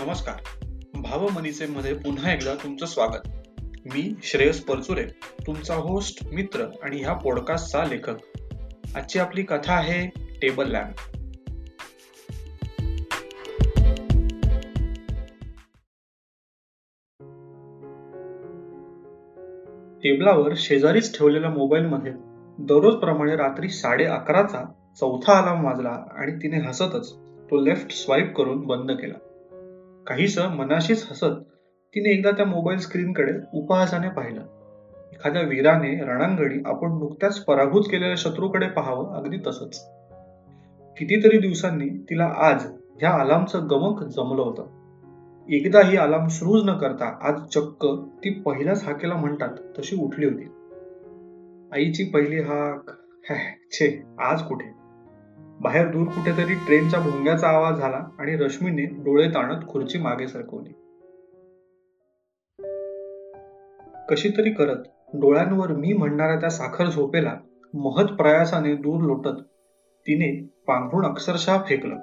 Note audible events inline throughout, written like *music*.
नमस्कार. भावमनीचे मध्ये पुन्हा एकदा तुमचं स्वागत. मी श्रेयस परचुरे तुमचा होस्ट मित्र आणि ह्या पॉडकास्टचा लेखक. आजची आपली कथा आहे टेबल लॅम्प टेबलावर शेजारीच ठेवलेल्या मोबाईलमध्ये दररोज प्रमाणे रात्री साडे अकराचा चौथा अलार्म वाजला आणि तिने हसतच तो लेफ्ट स्वाईप करून बंद केला. काहीस मनाशीच हसत तिने एकदा त्या मोबाईल स्क्रीनकडे उपहासाने पाहिलं. एखाद्या वीराने रणांगणी आपण नुकत्याच पराभूत केलेल्या शत्रूकडे पाहावं अगदी तसंच. कितीतरी दिवसांनी तिला आज ह्या अलार्मचं गमक जमलं होतं. एकदाही अलार्म सुरूज न करता आज चक्क ती पहिल्याच हाकेला म्हणतात तशी उठली होती. आईची पहिली हाक छे आज कुठे? बाहेर दूर कुठेतरी ट्रेनच्या भोंग्याचा आवाज झाला आणि रश्मीने डोळे ताणत खुर्ची मागे सरकवली. कशी तरी करत डोळ्यांवर मी म्हणणाऱ्या त्या साखर झोपेला महत प्रयासाने दूर लोटत तिने पांघरून अक्षरशः फेकलं.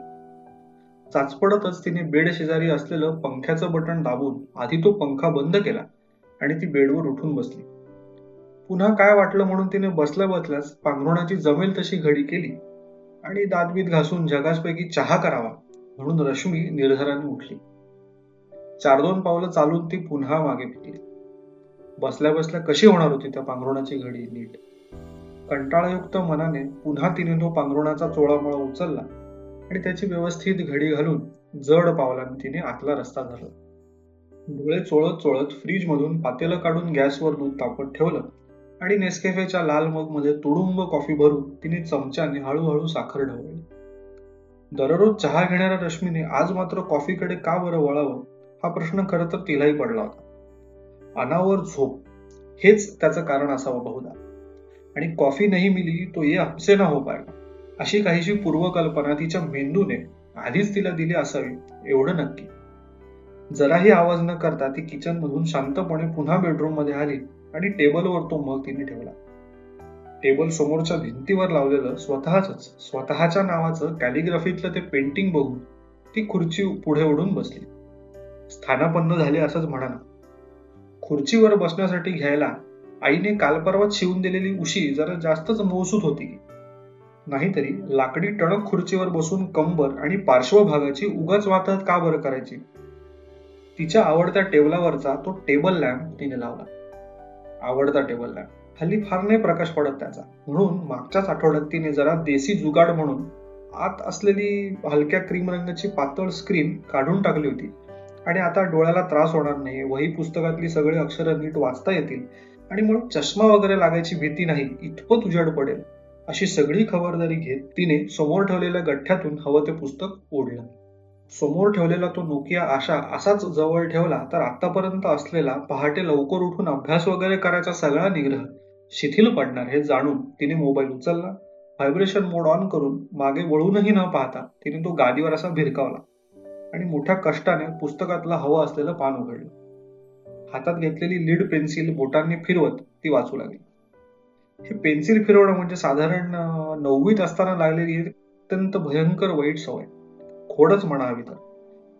चाचपडतच तिने बेड शेजारी असलेलं पंख्याचं बटन दाबून आधी तो पंखा बंद केला आणि ती बेडवर उठून बसली. पुन्हा काय वाटलं म्हणून तिने बसल्या बसल्याच पांघरुणाची जमेल तशी घडी केली. आणि दातबीत घासून जगासपैकी चहा करावा म्हणून रश्मी निर्धाराने उठली. चार दोन पावलं चालून ती पुन्हा मागे फिरली. बसल्या बसल्या कशी होणार होती त्या पांघरुणाची घडी नीट? कंटाळयुक्त मनाने पुन्हा तिने तो पांघरुणाचा चोळामळा उचलला आणि त्याची व्यवस्थित घडी घालून जड पावलाने तिने आतला रस्ता धरला. डोळे चोळत चोळत फ्रीज मधून पातेलं काढून गॅसवर दूध तापत ठेवलं. आणि नेस्केफेच्या लाल मगमध्ये तुडुंब कॉफी भरून तिने चमच्याने हळूहळू साखर ढवळली. दररोज चहा घेणाऱ्या रश्मीने आज मात्र कॉफीकडे का बरं वळावं हा प्रश्न खरं तर तिलाही पडला होता. अनावर झोप हेच त्याचं कारण असावं बहुधा. आणि कॉफी नाही मिली तो ये हमसे ना हो पायगा अशी काहीशी पूर्वकल्पना तिच्या मेंदूने आधीच तिला दिली असावी एवढं नक्की. जराही आवाज न करता ती किचनमधून शांतपणे पुन्हा बेडरूममध्ये आली. आणि टेबलवर तो मग तिने ठेवला. टेबल समोरच्या भिंतीवर लावलेलं स्वतःच स्वतःच्या नावाचं कॅलिग्राफीतलं ते पेंटिंग बघून ती खुर्ची पुढे ओढून बसली. स्थानापन्न झाली असंच म्हणाला. खुर्चीवर बसण्यासाठी घ्यायला आईने काल परवाच शिवून दिलेली उशी जरा जास्तच मौसूत होती. नाहीतरी लाकडी टणक खुर्चीवर बसून कंबर आणि पार्श्वभागाची उगाच वातत का बरं करायची? तिच्या आवडत्या टेबलावरचा तो टेबल लॅम्प तिने लावला. आवडता टेबल लॅम्प हल्ली फार नाही प्रकाश पडत त्याचा. म्हणून मागच्याच आठवड्यात तिने जरा देसी जुगाड म्हणून आत असलेली हलक्या क्रीम रंगाची पातळ स्क्रीन काढून टाकली होती. आणि आता डोळ्याला त्रास होणार नाही वही पुस्तकातली सगळी अक्षरं नीट वाचता येतील आणि मग चष्मा वगैरे लागायची भीती नाही इतपत उजाड पडेल अशी सगळी खबरदारी घेत तिने समोर ठेवलेल्या गठ्ठ्यातून हवं ते पुस्तक ओढलं. समोर ठेवलेला तो नोकिया आशा असाच जवळ ठेवला तर आतापर्यंत असलेला पहाटे लवकर उठून अभ्यास वगैरे करायचा सगळा निग्रह शिथिल पडणार हे जाणून तिने मोबाईल उचलला. व्हायब्रेशन मोड ऑन करून मागे वळूनही न पाहता तिने तो गादीवर असा भिरकावला आणि मोठ्या कष्टाने पुस्तकातला हवं असलेलं पान उघडलं. हातात घेतलेली लीड पेन्सिल बोटांनी फिरवत ती वाचू लागली. हे पेन्सिल फिरवणं म्हणजे साधारण नववीत असताना लागलेली अत्यंत भयंकर वाईट सवय. खोडच म्हणावी तर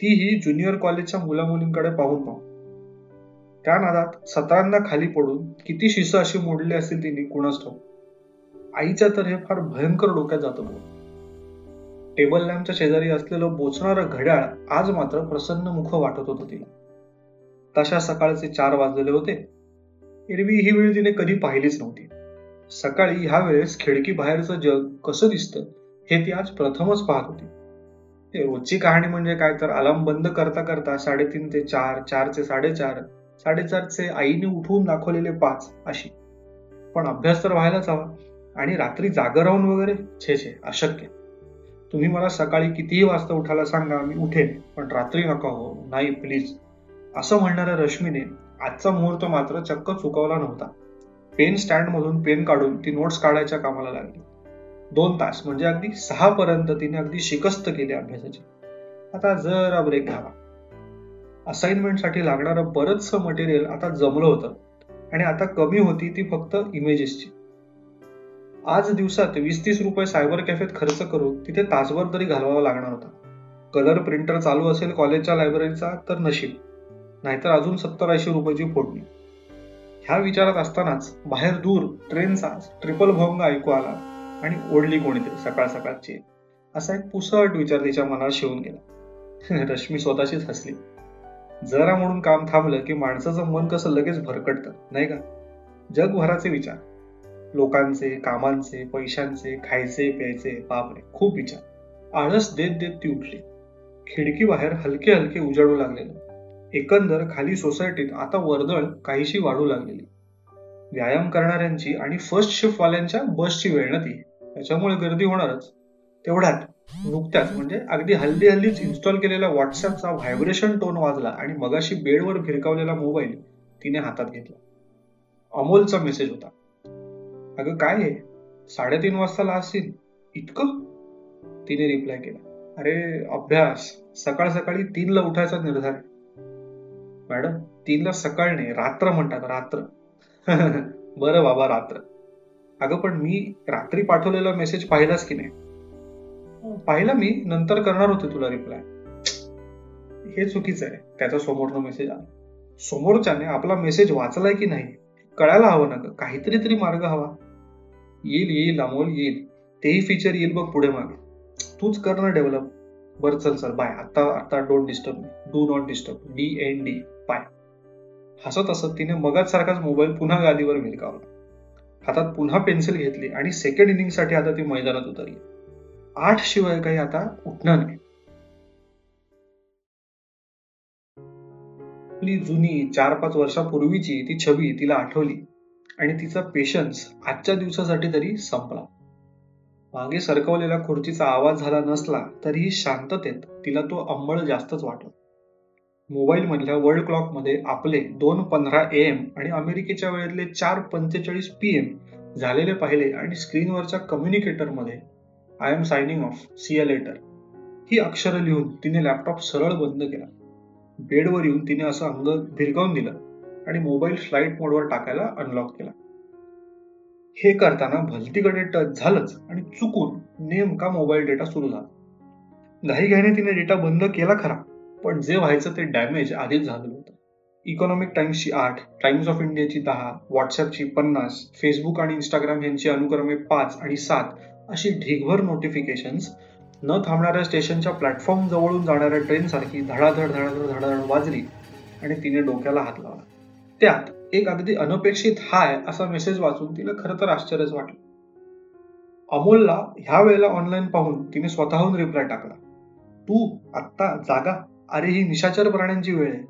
तीही ज्युनियर कॉलेजच्या मुला मुलींकडे पाहून पाहून. त्या नादात सतरांना खाली पडून किती शिस अशी मोडली असतील तिने कुणाच ठाऊ आईच्या तर हे फार भयंकर डोक्यात जात टेबल लॅम्पच्या शेजारी असलेलं बोचणारं घड्याळ आज मात्र प्रसन्न मुख वाटत होतं तिला. तशा सकाळचे चार वाजलेले होते. एरवी ही वेळ तिने कधी पाहिलीच नव्हती. सकाळी ह्या वेळेस खिडकी बाहेरचं जग कसं दिसतं हे ती आज प्रथमच पाहत होती. रोजची कहाणी म्हणजे काय? तर अलार्म बंद करता करता साडेतीन ते चार चार ते साडेचार साडेचारचे आईने उठवून दाखवलेले पाच अशी. पण अभ्यास तर व्हायलाच हवा. आणि रात्री जागर राहून वगैरे? छे छे अशक्य. तुम्ही मला सकाळी कितीही वाजता उठायला सांगा मी उठेन. पण रात्री नका हो. नाही प्लीज असं म्हणणाऱ्या रश्मीने आजचा मुहूर्त मात्र चक्क चुकवला नव्हता. पेन स्टँड मधून पेन काढून ती नोट्स काढायच्या कामाला लागली. दोन तास म्हणजे अगदी सहा पर्यंत तिने अगदी शिकस्त केली अभ्यासाची. आता जरा ब्रेक घ्यावा. असाइनमेंटसाठी लागणारं बरंचसं मटेरियल आता जमलं होतं. आणि आता कमी होती ती फक्त इमेजेसची आज दिवसात वीस तीस रुपये सायबर कॅफेत खर्च करून तिथे तासभर तरी घालवावा लागणार होता. कलर प्रिंटर चालू असेल कॉलेजच्या लायब्ररीचा तर नशीब. नाहीतर अजून सत्तर ऐंशी रुपयाची फोडणी. ह्या विचारात असतानाच बाहेर दूर ट्रेनचा ट्रिपल भोंग ऐकू आला. आणि ओढली कोणीतरी सकाळ सकाळची. असा एक पुसट विचार तिच्या मनात शिवून गेला. *laughs* रश्मी स्वतःशीच हसली. जरा म्हणून काम थांबलं की माणसाचं मन कसं लगेच भरकटतं नाही का? जगभराचे विचार. लोकांचे कामांचे पैशांचे खायचे प्यायचे बापरे खूप विचार. आळस देत देत ती उठली. खिडकी बाहेर हलके हलके उजाडू लागलेलं. एकंदर खाली सोसायटीत आता वर्दळ काहीशी वाढू लागलेली. व्यायाम करणाऱ्यांची आणि फर्स्ट शिफ्ट वाल्यांच्या बसची वेळ ना त्याच्यामुळे गर्दी होणारच. तेवढ्यात नुकत्याच म्हणजे अगदी हल्ली हल्लीच इन्स्टॉल केलेला व्हॉट्सअपचा व्हायब्रेशन टोन वाजला आणि मगाशी बेडवर फिरकावलेला मोबाईल तिने हातात घेतला. अमोलचा मेसेज होता. अगं काय आहे साडेतीन वाजता लास्ट इतकं? तिने रिप्लाय केला. अरे अभ्यास. सकाळ सकाळी तीनला उठायचा निर्धार मॅडम तीनला सकाळ नाही रात्र म्हणतात रात्र. *laughs* बरं बाबा रात्र. अगं पण मी रात्री पाठवलेला मेसेज पाहिलास की नाही. पाहिला मी नंतर करणार होते तुला रिप्लाय हे चुकीचं आहे. त्याचा समोरनं मेसेज आला. समोरच्याने आपला मेसेज वाचलाय की नाही कळायला हवं ना काहीतरी तरी मार्ग हवा. येईल येईल अमोल येईल. तेही फीचर येईल बघ पुढे मागे. तूच कर ना डेव्हलप बर चल चल. बाय आता आता don't disturb do not disturb D N D पाय हसत हसत तिने मगाच सारखाच मोबाईल पुन्हा गादीवर मिरकावला हातात पुन्हा पेन्सिल घेतली आणि सेकंड इनिंगसाठी आता ती मैदानात उतरली. आठ शिवाय काही आता उठणार नाही. आपली जुनी चार पाच वर्षापूर्वीची ती छबी तिला आठवली आणि तिचा पेशन्स आजच्या दिवसासाठी तरी संपला. मागे सरकवलेल्या खुर्चीचा आवाज झाला नसला तरीही शांततेत तिला तो अंबळ जास्तच वाटला. मोबाईल मधल्या वर्ल्ड क्लॉकमध्ये आपले दोन पंधरा एम आणि अमेरिकेच्या वेळेतले चार पंचेचाळीस पी एम झालेले पाहिले आणि स्क्रीनवरच्या कम्युनिकेटरमध्ये I am signing off see later ही अक्षरं लिहून तिने लॅपटॉप सरळ बंद केला. बेडवर येऊन तिने असं अंग भिरकावून दिलं आणि मोबाईल फ्लाईट मोडवर टाकायला अनलॉक केला. हे करताना भलतीकडे टच झालंच आणि चुकून नेमका मोबाईल डेटा सुरू झाला. घाईघाईने तिने डेटा बंद केला खरा. पण जे व्हायचं ते डॅमेज आधीच झालं होतं. इकॉनॉमिक टाइम्सची आठ टाइम्स ऑफ इंडियाची दहा व्हॉट्सअपची पन्नास फेसबुक आणि इंस्टाग्राम यांची अनुक्रमे पाच आणि सात अशी ढीगभर नोटिफिकेशन न थांबणाऱ्या स्टेशनच्या प्लॅटफॉर्म जवळून जाणाऱ्या ट्रेन सारखी धडाधड धडाधड धडाधड वाजली आणि तिने डोक्याला हात लावला. त्यात एक अगदी अनपेक्षित हाय असा मेसेज वाचून तिला खरं तर आश्चर्यच वाटलं. अमोलला ह्या वेळेला ऑनलाईन पाहून तिने स्वतःहून रिप्लाय टाकला. तू आत्ता जागा अरे ही निशाचर प्राण्यांची वेळ आहे.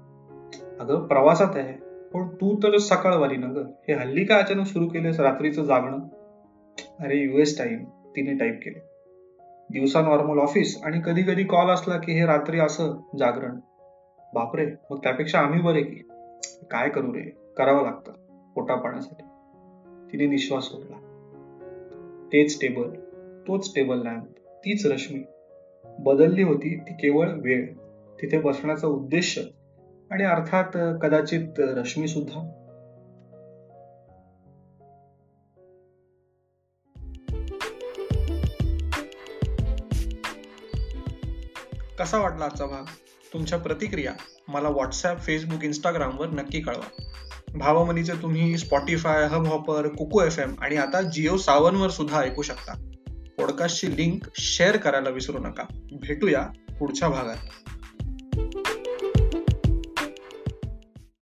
अगं प्रवासात आहे पण तू तर सकाळवाली ना ग. हे हल्ली काय अचानक सुरू केलेस रात्रीचं जागणं? अरे युएस टाइम तिने टाईप केले. दिवसा नॉर्मल ऑफिस आणि कधी कधी कॉल असला की हे रात्री असं जागरण. बापरे मग त्यापेक्षा आम्ही बरे की? काय करू रे? करावं लागतं पोटा पाण्यासाठी. तिने निश्वास सोडला. तेच टेबल तोच टेबल लॅम्प तीच रश्मी. बदलली होती ती केवळ वेळ. तिथे बसण्याचा उद्देश आणि अर्थात कदाचित रश्मी सुद्धा. कसा वाटला आजचा भाग? तुमच्या प्रतिक्रिया मला व्हॉट्सअप फेसबुक इंस्टाग्रामवर नक्की कळवा. भावमनीचे तुम्ही Spotify Hubhopper Kuku F M आणि आता जिओ सावनवर सुद्धा ऐकू शकता. पॉडकास्टची लिंक शेअर करायला विसरू नका. भेटूया पुढच्या भागात.